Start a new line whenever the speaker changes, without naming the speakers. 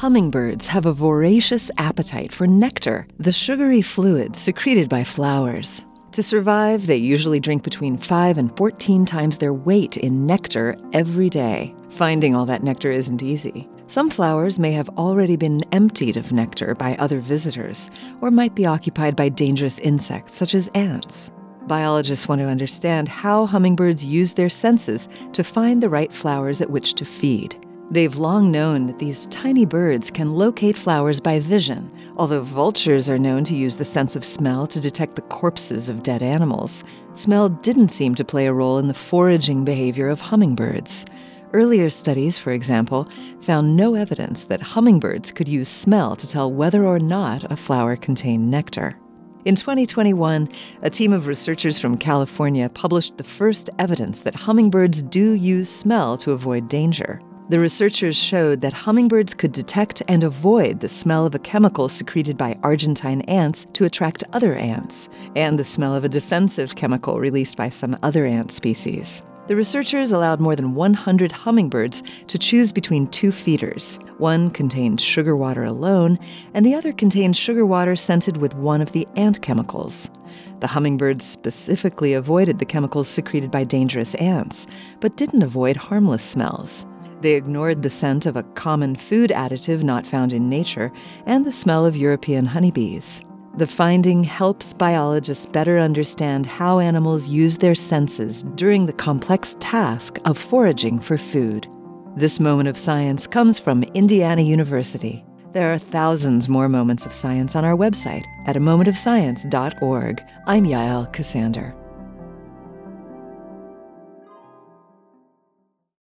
Hummingbirds have a voracious appetite for nectar, the sugary fluid secreted by flowers. To survive, they usually drink between 5 and 14 times their weight in nectar every day. Finding all that nectar isn't easy. Some flowers may have already been emptied of nectar by other visitors, or might be occupied by dangerous insects such as ants. Biologists want to understand how hummingbirds use their senses to find the right flowers at which to feed. They've long known that these tiny birds can locate flowers by vision, although vultures are known to use the sense of smell to detect the corpses of dead animals. Smell didn't seem to play a role in the foraging behavior of hummingbirds. Earlier studies, for example, found no evidence that hummingbirds could use smell to tell whether or not a flower contained nectar. In 2021, a team of researchers from California published the first evidence that hummingbirds do use smell to avoid danger. The researchers showed that hummingbirds could detect and avoid the smell of a chemical secreted by Argentine ants to attract other ants, and the smell of a defensive chemical released by some other ant species. The researchers allowed more than 100 hummingbirds to choose between two feeders. One contained sugar water alone, and the other contained sugar water scented with one of the ant chemicals. The hummingbirds specifically avoided the chemicals secreted by dangerous ants, but didn't avoid harmless smells. They ignored the scent of a common food additive not found in nature and the smell of European honeybees. The finding helps biologists better understand how animals use their senses during the complex task of foraging for food. This moment of science comes from Indiana University. There are thousands more moments of science on our website at a momentofscience.org. I'm Yael Ksander.